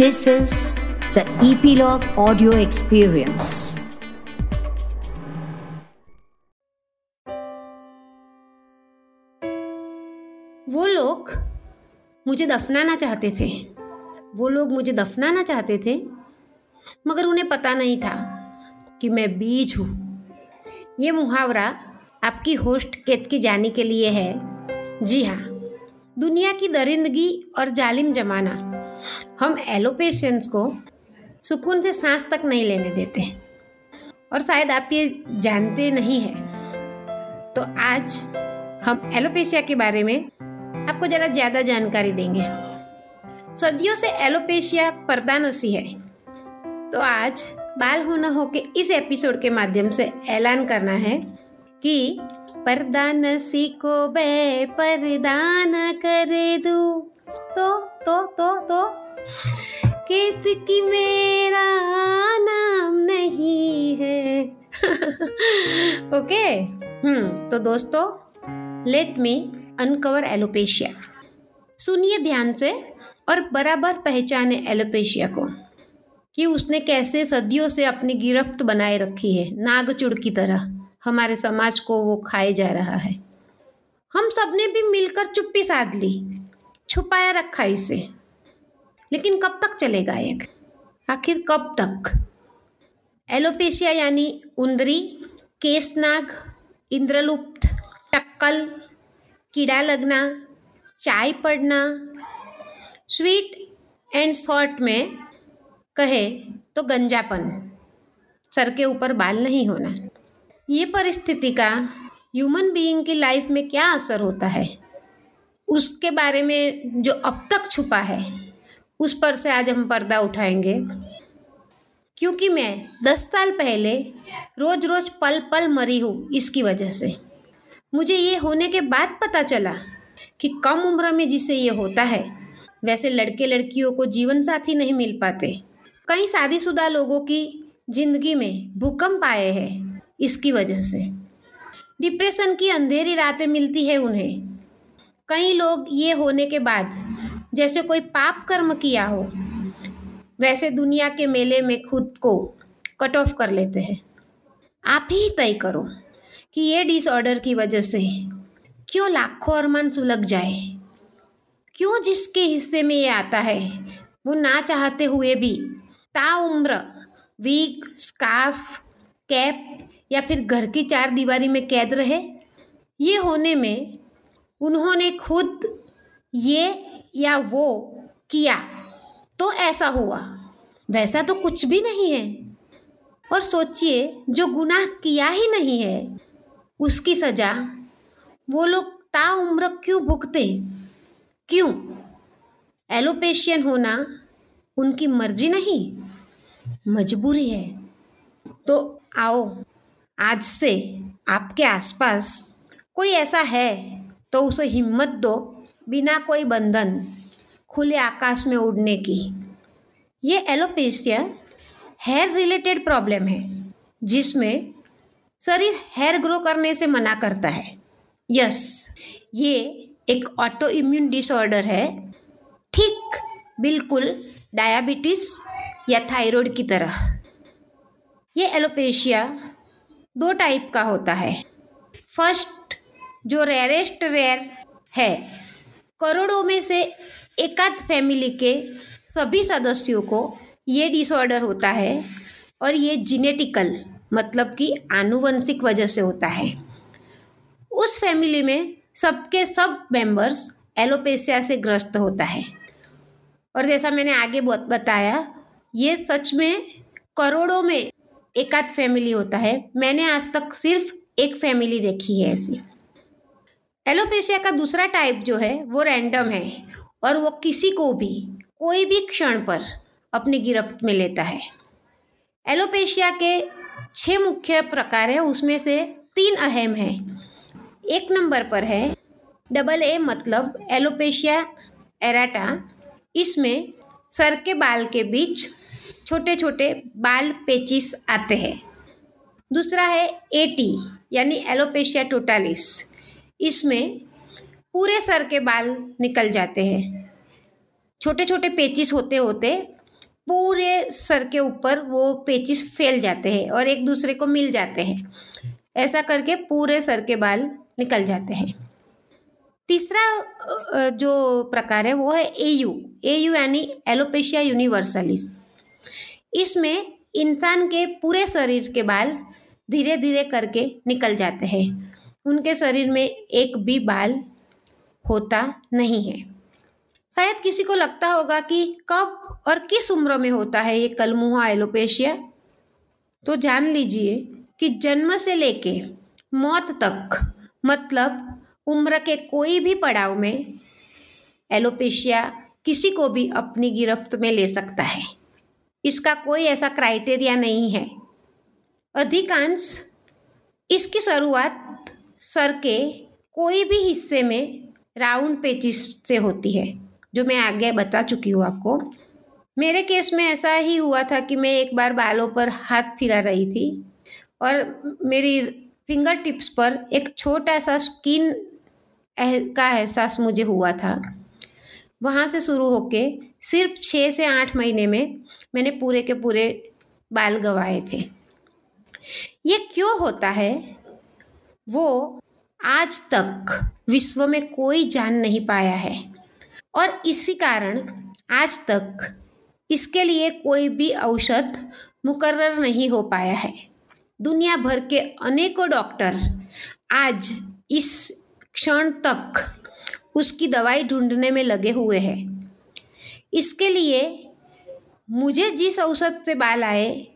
This is the Epilogue Audio Experience. वो लोग मुझे दफनाना चाहते थे। वो लोग मुझे दफनाना चाहते थे, मगर उन्हें पता नहीं था कि मैं बीज हूँ। ये मुहावरा आपकी होस्ट केत की जानी के लिए है। जी हाँ दुनिया की दरिंदगी और जालिम जमाना। हम एलोपेशियंस को सुकून से सांस तक नहीं लेने देते और शायद आप ये जानते नहीं हैं। तो आज हम एलोपेशिया के बारे में आपको ज़रा ज़्यादा जानकारी देंगे। सदियों से एलोपेशिया पर्दानसी है। तो आज बाल होना हो के इस एपिसोड के माध्यम से ऐलान करना है कि पर्दानसी को बे परदान करे दू। तो तो तो तो। केत की मेरा नाम नहीं है। ओके हम्म तो दोस्तों लेट मी अनकवर एलोपेशिया सुनिए ध्यान से और बराबर पहचाने एलोपेशिया को, कि उसने कैसे सदियों से अपनी गिरफ्त बनाए रखी है नागचुड़ की तरह। हमारे समाज को वो खाए जा रहा है। हम सबने भी मिलकर चुप्पी साध ली। छुपाया रखा है इसे। लेकिन कब तक चलेगा एक? आखिर कब तक? एलोपेशिया यानी उंदरी केसनाग इंद्रलुप्त, टक्कल, कीड़ा लगना, चाय पड़ना, स्वीट एंड शॉर्ट में कहे तो गंजापन। सर के ऊपर बाल नहीं होना। ये परिस्थिति का ह्यूमन बीइंग की लाइफ में क्या असर होता है? उसके बारे में जो अब तक छुपा है, उस पर से आज हम पर्दा उठाएँगे। क्योंकि मैं दस साल पहले रोज रोज पल पल मरी हूँ इसकी वजह से। मुझे ये होने के बाद पता चला कि कम उम्र में जिसे ये होता है, वैसे लड़के लड़कियों को जीवन साथी नहीं मिल पाते। कई शादीशुदा लोगों की ज़िंदगी में भूकंप आए हैं इसकी वजह से। डिप्रेशन की अंधेरी रातें मिलती है उन्हें। कई लोग ये होने के बाद, जैसे कोई पाप कर्म किया हो, वैसे दुनिया के मेले में खुद को कट ऑफ़ कर लेते हैं। आप ही तय करो कि ये डिसऑर्डर की वजह से क्यों लाखों अरमान सुलग जाए। क्यों जिसके हिस्से में ये आता है, वो ना चाहते हुए भी ताउम्र वीक स्काफ कैप या फिर घर की चार दीवारी में कैद रहे। ये होने में उन्होंने खुद ये या वो किया तो ऐसा हुआ। वैसा तो कुछ भी नहीं है। और सोचिए, जो गुनाह किया ही नहीं है, उसकी सजा वो लोग ताउम्र क्यों भुगते? क्यों? एलोपेशियन होना उनकी मर्ज़ी नहीं, मजबूरी है। तो आओ, आज से आपके आसपास कोई ऐसा है तो उसे हिम्मत दो बिना कोई बंधन खुले आकाश में उड़ने की। ये एलोपेशिया हेयर रिलेटेड प्रॉब्लम है, जिसमें शरीर हेयर ग्रो करने से मना करता है। यस, ये एक ऑटो इम्यून डिसऑर्डर है। ठीक, बिल्कुल डायबिटीज़ या थायराइड की तरह। ये एलोपेशिया दो टाइप का होता है। फ़र्स्ट जो रेयरेस्ट रेयर है। करोड़ों में से एकाध फैमिली के सभी सदस्यों को ये डिसऑर्डर होता है और ये जिनेटिकल मतलब कि आनुवंशिक वजह से होता है। उस फैमिली में सबके सब मेंबर्स एलोपेसिया से ग्रस्त होता है। और जैसा मैंने आगे बताया, ये सच में करोड़ों में एक आध फैमिली होता है। मैंने आज तक सिर्फ़ एक फैमिली देखी है ऐसी। एलोपेशिया का दूसरा टाइप जो है, वो रैंडम है और वो किसी को भी, कोई भी क्षण पर अपनी गिरफ्त में लेता है। एलोपेशिया के छह मुख्य प्रकार हैं, उसमें से तीन अहम हैं। एक नंबर पर है डबल ए मतलब एलोपेशिया एराटा। इसमें सर के बाल के बीच छोटे छोटे बाल पेचिस आते हैं। दूसरा है एटी यानी एलोपेशिया टोटालिस। इसमें पूरे सर के बाल निकल जाते हैं। छोटे छोटे पेचिस होते होते पूरे सर के ऊपर वो पेचिस फैल जाते हैं और एक दूसरे को मिल जाते हैं। ऐसा करके पूरे सर के बाल निकल जाते हैं। तीसरा जो प्रकार है वो है ए यू ए यू यानी एलोपेशिया यूनिवर्सलिस। इसमें इंसान के पूरे शरीर के बाल धीरे धीरे करके निकल जाते हैं। उनके शरीर में एक भी बाल होता नहीं है। शायद किसी को लगता होगा कि कब और किस उम्र में होता है ये कलमुहा एलोपेशिया। तो जान लीजिए कि जन्म से लेके मौत तक मतलब उम्र के कोई भी पड़ाव में, एलोपेशिया किसी को भी अपनी गिरफ्त में ले सकता है। इसका कोई ऐसा क्राइटेरिया नहीं है। अधिकांश इसकी शुरुआत सर के कोई भी हिस्से में राउंड पेचिस से होती है, जो मैं आगे बता चुकी हूँ आपको। मेरे केस में ऐसा ही हुआ था कि मैं एक बार बालों पर हाथ फिरा रही थी और मेरी फिंगर टिप्स पर एक छोटा सा स्किन का एहसास मुझे हुआ था। वहाँ से शुरू होके सिर्फ़ छः से आठ महीने में मैंने पूरे के पूरे बाल गवाए थे। ये क्यों होता है? वो आज तक विश्व में कोई जान नहीं पाया है। और इसी कारण आज तक इसके लिए कोई भी औषध मुकर्र नहीं हो पाया है। दुनिया भर के अनेकों डॉक्टर आज इस क्षण तक उसकी दवाई ढूँढने में लगे हुए हैं। इसके लिए मुझे जिस औसत से बाल आए,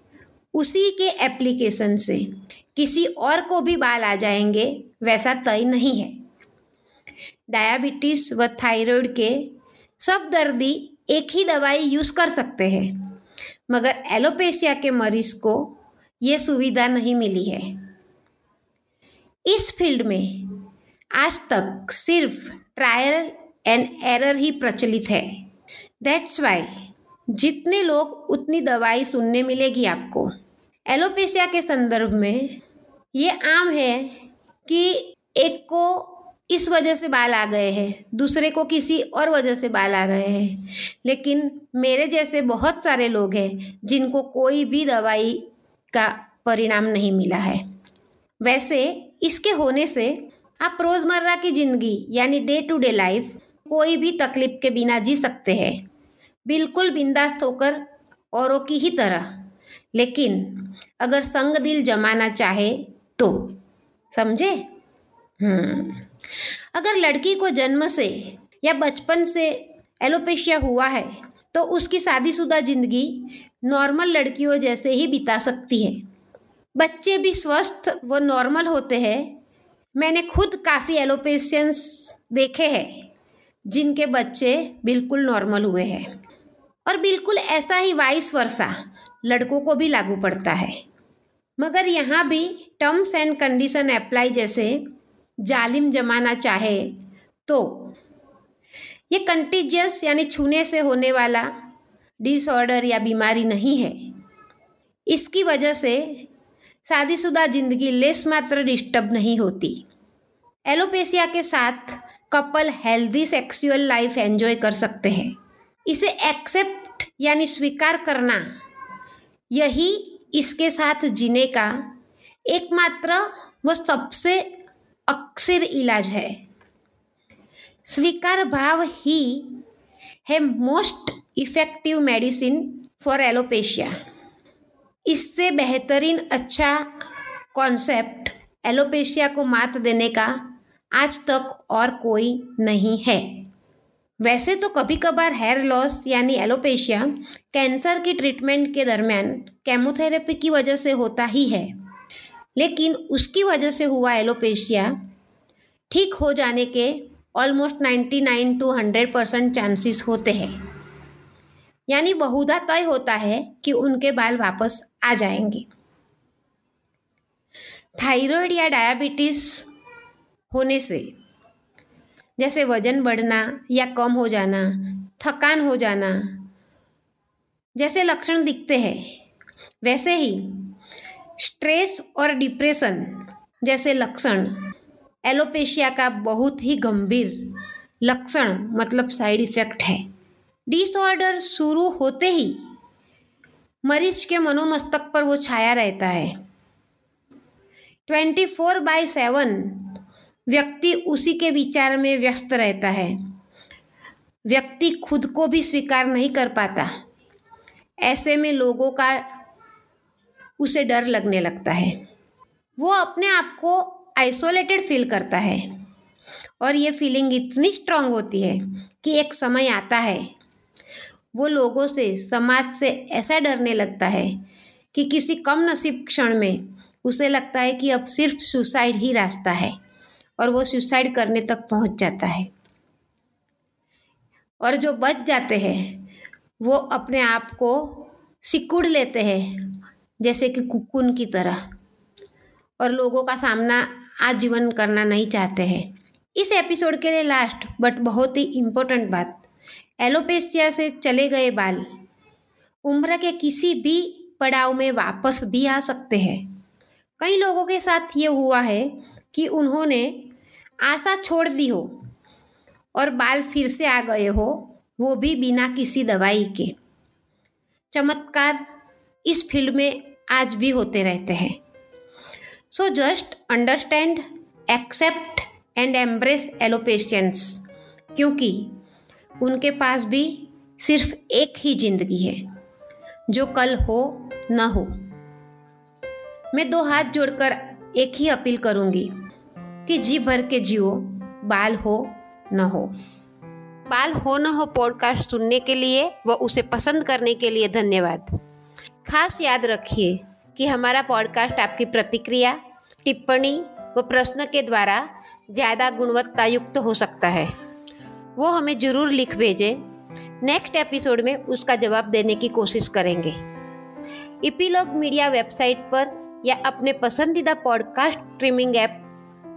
उसी के एप्लीकेशन से किसी और को भी बाल आ जाएँगे, वैसा तय नहीं है। डायबिटीज़ व थायराइड के सब दर्दी एक ही दवाई यूज़ कर सकते हैं, मगर एलोपेशिया के मरीज़ को ये सुविधा नहीं मिली है। इस फ़ील्ड में आज तक सिर्फ़ ट्रायल एंड एरर ही प्रचलित है। दैट्स वाई जितने लोग उतनी दवाई सुनने मिलेगी आपको। एलोपेशिया के संदर्भ में ये आम है कि एक को इस वजह से बाल आ गए हैं, दूसरे को किसी और वजह से बाल आ रहे हैं। लेकिन मेरे जैसे बहुत सारे लोग हैं जिनको कोई भी दवाई का परिणाम नहीं मिला है। वैसे इसके होने से आप रोज़मर्रा की ज़िंदगी यानी डे टू डे लाइफ कोई भी तकलीफ़ के बिना जी सकते हैं। बिल्कुल बिंदास्त होकर औरों की ही तरह। लेकिन अगर संग दिल जमाना चाहे तो समझे? हम्म। अगर लड़की को जन्म से या बचपन से एलोपेशिया हुआ है तो उसकी शादीशुदा ज़िंदगी नॉर्मल लड़कियों जैसे ही बिता सकती है। बच्चे भी स्वस्थ व नॉर्मल होते हैं। मैंने खुद काफ़ी एलोपेशियंस देखे हैं, जिनके बच्चे बिल्कुल नॉर्मल हुए हैं। और बिल्कुल ऐसा ही वाइस वर्षा लड़कों को भी लागू पड़ता है। मगर यहाँ भी टर्म्स एंड कंडीशन अप्लाई जैसे जालिम जमाना चाहे तो ये कंटीजियस यानी छूने से होने वाला डिसऑर्डर या बीमारी नहीं है। इसकी वजह से शादीशुदा ज़िंदगी लेस मात्र डिस्टर्ब नहीं होती। एलोपेशिया के साथ couple healthy sexual life enjoy कर सकते हैं। इसे एक्सेप्ट यानी स्वीकार करना यही इसके साथ जीने का एकमात्र व सबसे अक्सर इलाज है। स्वीकार भाव ही है most effective medicine for alopecia इससे बेहतरीन अच्छा कॉन्सेप्ट एलोपेशिया को मात देने का आज तक और कोई नहीं है। वैसे तो कभी कभार हेयर लॉस यानी एलोपेशिया कैंसर की ट्रीटमेंट के दरमियान केमोथेरेपी की वजह से होता ही है। लेकिन उसकी वजह से हुआ एलोपेशिया, ठीक हो जाने के almost ninety nine to hundred percent chances होते हैं। यानी बहुधा तय होता है कि उनके बाल वापस आ जाएँगे। थायराइड या डायबिटीज़ होने से, जैसे वज़न बढ़ना या कम हो जाना, थकान हो जाना, जैसे लक्षण दिखते हैं वैसे ही, स्ट्रेस और डिप्रेशन जैसे लक्षण एलोपेशिया का बहुत ही गंभीर लक्षण मतलब साइड इफ़ेक्ट है। डिसऑर्डर शुरू होते ही मरीज़ के मनोमस्तक पर वो छाया रहता है। ट्वेंटी फोर बाई सेवन व्यक्ति उसी के विचार में व्यस्त रहता है। व्यक्ति खुद को भी स्वीकार नहीं कर पाता। ऐसे में लोगों का उसे डर लगने लगता है। वो अपने आप को आइसोलेटेड फील करता है। और ये फीलिंग इतनी स्ट्रांग होती है कि एक समय आता है। वो लोगों से, समाज से ऐसा डरने लगता है कि किसी कम नसीब क्षण में उसे लगता है कि अब सिर्फ़ सुसाइड ही रास्ता है और वो सुसाइड करने तक पहुँच जाता है। और जो बच जाते हैं, वो अपने आप को सिकुड़ लेते हैं जैसे कि कुकुन की तरह। और लोगों का सामना आजीवन करना नहीं चाहते हैं। इस एपिसोड के लिए लास्ट बट बहुत ही इम्पोर्टेंट बात। एलोपेशिया से चले गए बाल, उम्र के किसी भी पड़ाव में वापस भी आ सकते हैं। कई लोगों के साथ ये हुआ है कि उन्होंने आशा छोड़ दी हो और बाल फिर से आ गए हो, वो भी बिना किसी दवाई के। चमत्कार इस फ़ील्ड में आज भी होते रहते हैं। So just understand accept and embrace alopecians क्योंकि उनके पास भी सिर्फ़ एक ही ज़िंदगी है, जो कल हो, न हो। मैं दो हाथ जोड़कर एक ही अपील करूँगी कि जी भर के जियो, बाल हो, न हो। बाल हो, न हो पॉडकास्ट सुनने के लिए व उसे पसंद करने के लिए धन्यवाद। खास याद रखिए कि हमारा पॉडकास्ट आपकी प्रतिक्रिया, टिप्पणी व प्रश्न के द्वारा ज़्यादा गुणवत्ता युक्त हो सकता है। वो हमें ज़रूर लिख भेजें। नेक्स्ट एपिसोड में उसका जवाब देने की कोशिश करेंगे। इपीलॉग मीडिया वेबसाइट पर या अपने पसंदीदा पॉडकास्ट स्ट्रीमिंग ऐप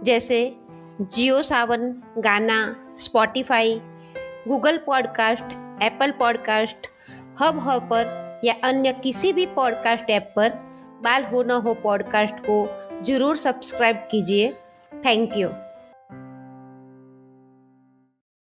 जैसे Jio Saavn, Gaana Spotify Google podcast Apple podcast Hubhopper या अन्य किसी भी पॉडकास्ट ऐप पर बाल हो न हो पॉडकास्ट को ज़रूर सब्सक्राइब कीजिए। Thank you